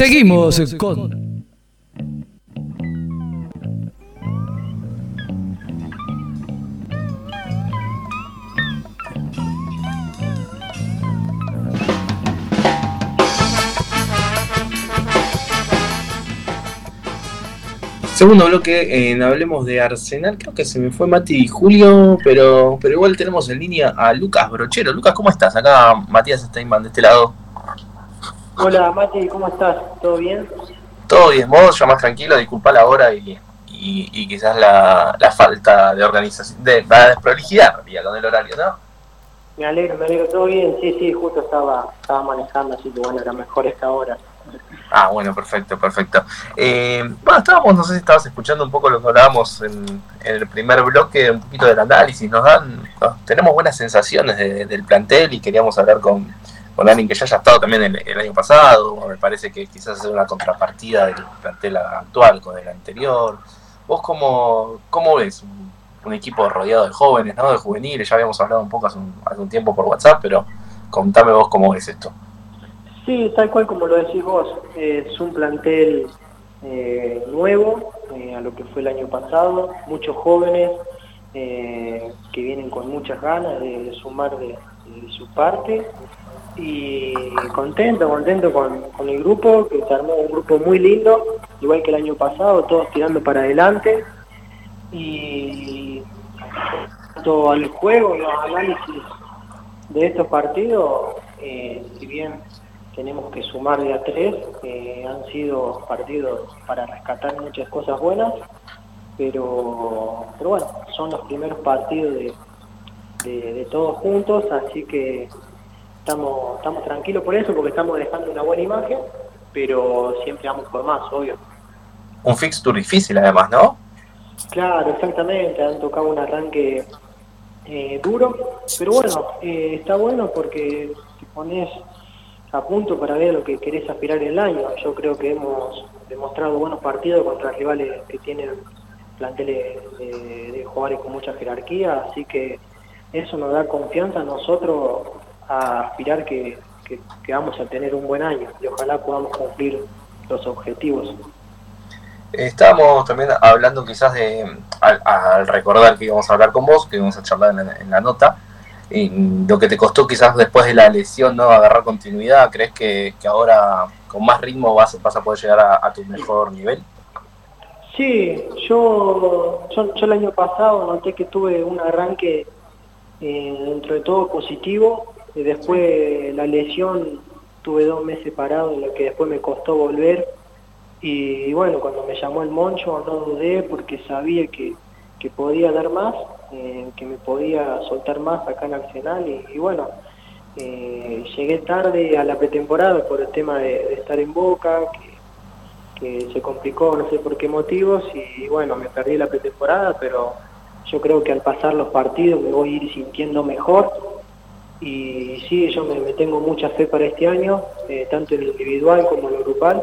Seguimos con Segundo bloque, en Hablemos de Arsenal. Creo que se me fue Mati y Julio, pero, pero igual tenemos en línea a Lucas Brochero. Lucas, ¿cómo estás? Acá Matías Steinman de este lado. Hola Mati, ¿cómo estás? ¿Todo bien? Todo bien, vos ya más tranquilo, disculpa la hora y, y, quizás la, falta de organización, de, la desprolijidad con el horario, ¿no? Me alegro, me alegro, todo bien, sí, sí, justo estaba, estaba manejando, así que bueno, era mejor esta hora. Ah, bueno, perfecto, perfecto. Eh, bueno, estábamos, no sé si estabas escuchando un poco lo que hablábamos en, el primer bloque, un poquito del análisis. Nos dan, tenemos buenas sensaciones del plantel y queríamos hablar con, con alguien que ya haya estado también el, año pasado. Me parece que quizás es una contrapartida del plantel actual con el anterior. ¿Vos cómo, cómo ves un, equipo rodeado de jóvenes, ¿no? de juveniles? Ya habíamos hablado un poco hace un, hace un tiempo por WhatsApp, pero contame vos cómo ves esto. Sí, tal cual como lo decís vos, es un plantel eh, nuevo eh, a lo que fue el año pasado, muchos jóvenes eh, que vienen con muchas ganas de, sumar de, su parte. Y contento, contento con, el grupo, que se armó un grupo muy lindo, igual que el año pasado, todos tirando para adelante. Y todo al juego, los análisis de estos partidos, si bien tenemos que sumar de a tres, han sido partidos para rescatar muchas cosas buenas, pero, pero bueno, son los primeros partidos de, de, todos juntos, así que estamos, estamos tranquilos por eso, porque estamos dejando una buena imagen, pero siempre vamos por más, obvio. Un fixture difícil además, ¿no? Claro, exactamente, han tocado un arranque eh, duro, pero bueno, eh, está bueno porque te pones a punto para ver lo que querés aspirar en el año. Yo creo que hemos demostrado buenos partidos contra rivales que tienen planteles de, jugadores con mucha jerarquía, así que eso nos da confianza a nosotros a aspirar que, vamos a tener un buen año y ojalá podamos cumplir los objetivos. Estábamos también hablando quizás de, al, recordar que íbamos a hablar con vos, que íbamos a charlar en la nota, lo que te costó quizás después de la lesión, ¿no? Agarrar continuidad, ¿crees que, ahora con más ritmo vas, vas a poder llegar a, tu mejor nivel? Sí, yo, yo, el año pasado noté que tuve un arranque eh, dentro de todo positivo, y después la lesión tuve dos meses parado, en lo que después me costó volver, y, bueno, cuando me llamó el Moncho no dudé porque sabía que, que podía dar más eh, que me podía soltar más acá en Arsenal. Y, bueno, eh, llegué tarde a la pretemporada por el tema de, estar en Boca, que, se complicó no sé por qué motivos y, bueno, me perdí la pretemporada, pero yo creo que al pasar los partidos me voy a ir sintiendo mejor y sí, yo me, tengo mucha fe para este año, eh, tanto en lo individual como en lo grupal,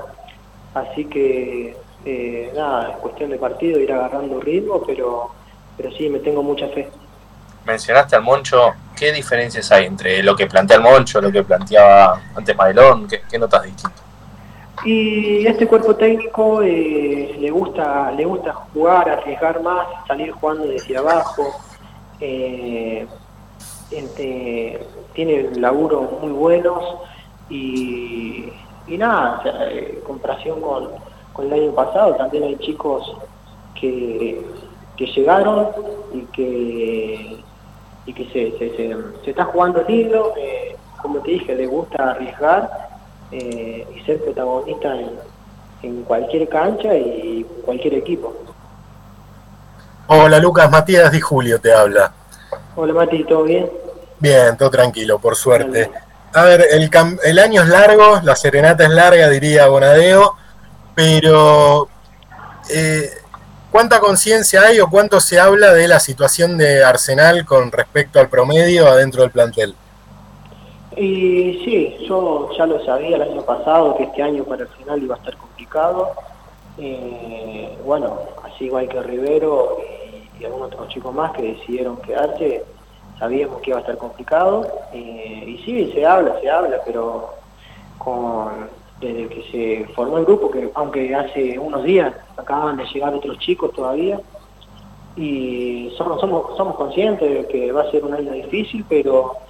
así que nada, es cuestión de partido, ir agarrando ritmo, pero pero sí, me tengo mucha fe. Mencionaste al Moncho, ¿qué diferencias hay entre lo que plantea el Moncho, lo que planteaba antes Madelón? ¿Qué, notas distintas? Y este cuerpo técnico eh, le gusta le gusta jugar, arriesgar más, salir jugando desde abajo. Eh, tiene laburos muy buenos y, nada, en comparación con, con el año pasado, también hay chicos que que llegaron y que y que se, se, está jugando lindo, eh, como te dije, le gusta arriesgar eh, y ser protagonista en, cualquier cancha y cualquier equipo. Hola Lucas, Matías Di Julio te habla. Hola Mati, ¿todo bien? Bien, todo tranquilo, por suerte. A ver, el, el año es largo, la serenata es larga, diría Bonadeo, pero eh, ¿Cuánta conciencia hay o cuánto se habla de la situación de Arsenal con respecto al promedio adentro del plantel? Y sí, yo ya lo sabía el año pasado que este año para Arsenal iba a estar complicado. Eh, bueno, así igual que Rivero y, algunos otros chicos más que decidieron quedarse, sabíamos que iba a estar complicado. Eh, y sí, se habla, se habla, pero con, desde que se formó el grupo, que aunque hace unos días acaban de llegar otros chicos todavía, y somos, somos, somos conscientes de que va a ser un año difícil, pero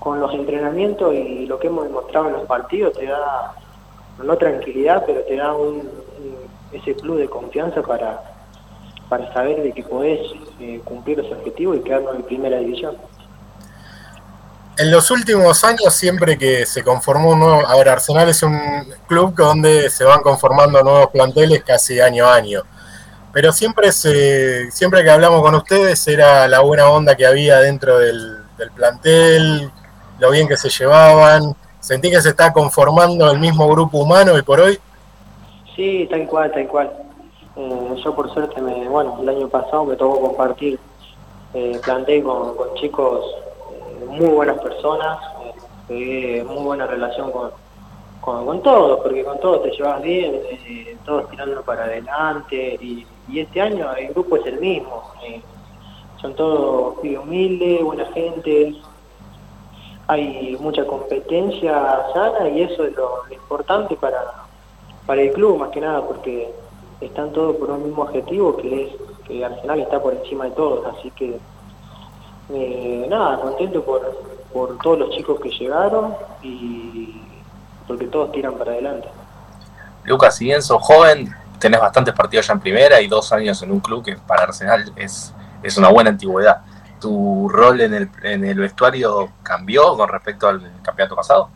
con los entrenamientos y lo que hemos demostrado en los partidos te da, no tranquilidad, pero te da un, ese plus de confianza para, para saber de que podés eh, cumplir los objetivos y quedarnos en primera división. En los últimos años, siempre que se conformó un nuevo. A ver, Arsenal es un club donde se van conformando nuevos planteles casi año a año. Pero siempre, se, siempre que hablamos con ustedes era la buena onda que había dentro del, plantel, lo bien que se llevaban. ¿Sentí que se está conformando el mismo grupo humano hoy por hoy? Sí, tal cual, tal cual. Eh, yo por suerte, me, bueno, el año pasado me tocó compartir eh, plantel con, chicos, eh, muy buenas personas, eh, muy buena relación con, con, todos, porque con todos te llevas bien, todos tirando para adelante, y, este año el grupo es el mismo. son todos humildes, buena gente, hay mucha competencia sana y eso es lo importante para para el club más que nada, porque están todos por un mismo objetivo, que es que Arsenal está por encima de todos, así que eh, nada, contento por, por todos los chicos que llegaron y porque todos tiran para adelante. Lucas, si bien sos joven, tenés bastantes partidos ya en primera y dos años en un club que para Arsenal es, es una buena antigüedad. ¿Tu rol en el, en el vestuario cambió con respecto al campeonato pasado?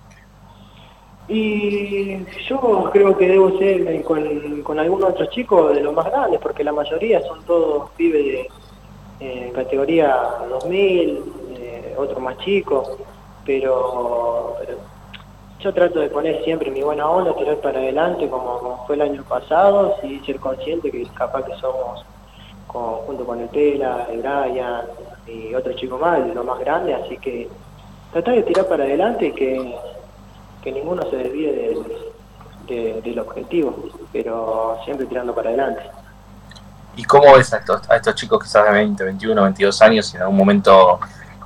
Y yo creo que debo ser con, con algunos otros chicos de los más grandes, porque la mayoría son todos pibes de eh, categoría 2000, eh, otros más chicos, pero, yo trato de poner siempre mi buena onda, tirar para adelante como, fue el año pasado, y ser consciente que capaz que somos junto con el Pela, el Brian y otro chico más, de los más grandes, así que tratar de tirar para adelante y que que ninguno se desvíe del, objetivo, pero siempre tirando para adelante. ¿Y cómo ves a estos, a estos chicos quizás de 20, 21, 22 años y en algún momento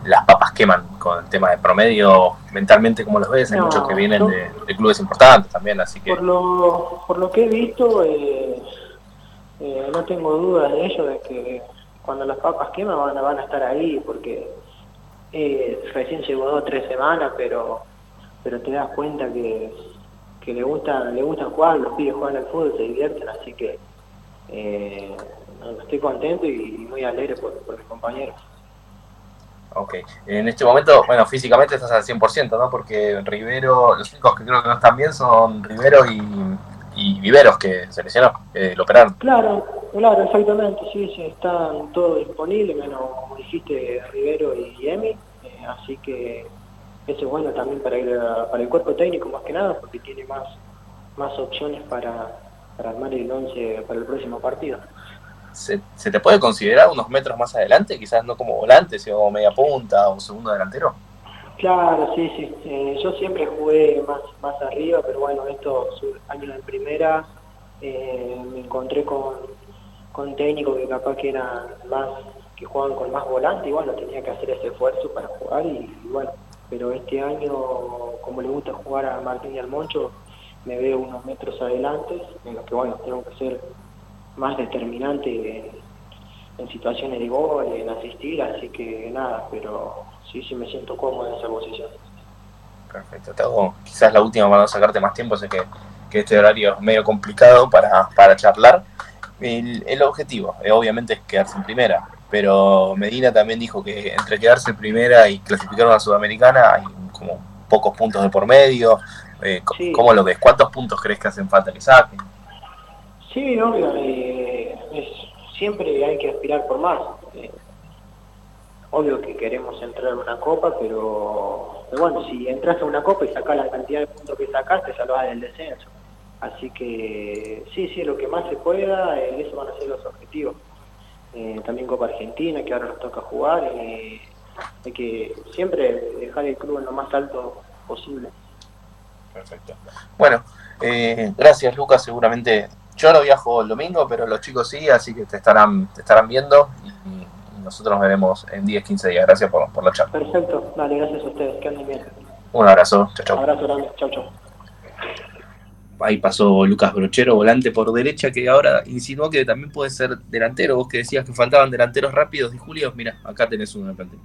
las papas queman con el tema de promedio? Mentalmente, ¿cómo los ves? Hay muchos que vienen de, clubes importantes también, así que... Por lo, por lo que he visto, eh, eh, no tengo dudas de ello, de que cuando las papas queman van, van a estar ahí, porque eh, recién llegó dos o tres semanas, pero pero te das cuenta que, le gusta le gusta jugar, los pibes juegan al fútbol, se divierten, así que eh, estoy contento y, muy alegre por, por mis compañeros. Ok, en este momento, bueno, físicamente estás al 100%, ¿no? Porque Rivero, los únicos que creo que no están bien son Rivero y, Viveros, que se lesionó, que lo operaron. Claro, claro, exactamente, sí, sí, están todos disponibles, menos, como dijiste, Rivero y Emi, eh, así que eso es bueno también para el, para el cuerpo técnico más que nada, porque tiene más, más opciones para, para armar el 11 para el próximo partido. ¿Se, te puede considerar unos metros más adelante? Quizás no como volante, sino como media punta o segundo delantero. Claro, sí, sí. Yo siempre jugué más, más arriba, pero bueno, estos años en primera eh, me encontré con, con técnicos que capaz que eran más, que jugaban con más volante y bueno, tenía que hacer ese esfuerzo para jugar y bueno, pero este año, como le gusta jugar a Martín y al Moncho, me veo unos metros adelante, en los que bueno, tengo que ser más determinante situaciones de gol, en asistir, así que nada, pero sí, sí me siento cómodo en esa posición. Perfecto, te hago quizás la última para no sacarte más tiempo, sé que, que este horario es medio complicado para, para charlar. El, el objetivo, eh, obviamente, es quedarse en primera, pero Medina también dijo que entre quedarse en primera y clasificar a la Sudamericana hay como pocos puntos de por medio. Eh, ¿Cómo lo ves? ¿Cuántos puntos crees que hacen falta que saquen? Sí, obvio, eh, siempre hay que aspirar por más. Eh, obvio que queremos entrar en una copa, pero, bueno, si entras a una copa y sacas la cantidad de puntos que sacaste, salvas del descenso. Así que sí, sí, lo que más se pueda, eso van a ser los objetivos. Eh, también Copa Argentina, que ahora nos toca jugar. Eh, hay que siempre dejar el club en lo más alto posible. Perfecto. Bueno, eh, gracias Lucas, seguramente yo no viajo el domingo, pero los chicos sí, así que te estarán, te estarán viendo y, nosotros nos veremos en 10, 15 días. Gracias por, por la charla. Perfecto, vale, gracias a ustedes, que anden bien. Un abrazo, chao, chao. Un abrazo grande, chao, chao. ahí pasó Lucas Brochero, volante por derecha, que ahora insinuó que también puede ser delantero. Vos que decías que faltaban delanteros rápidos, y Julio, mira, acá tenés uno en la plantilla.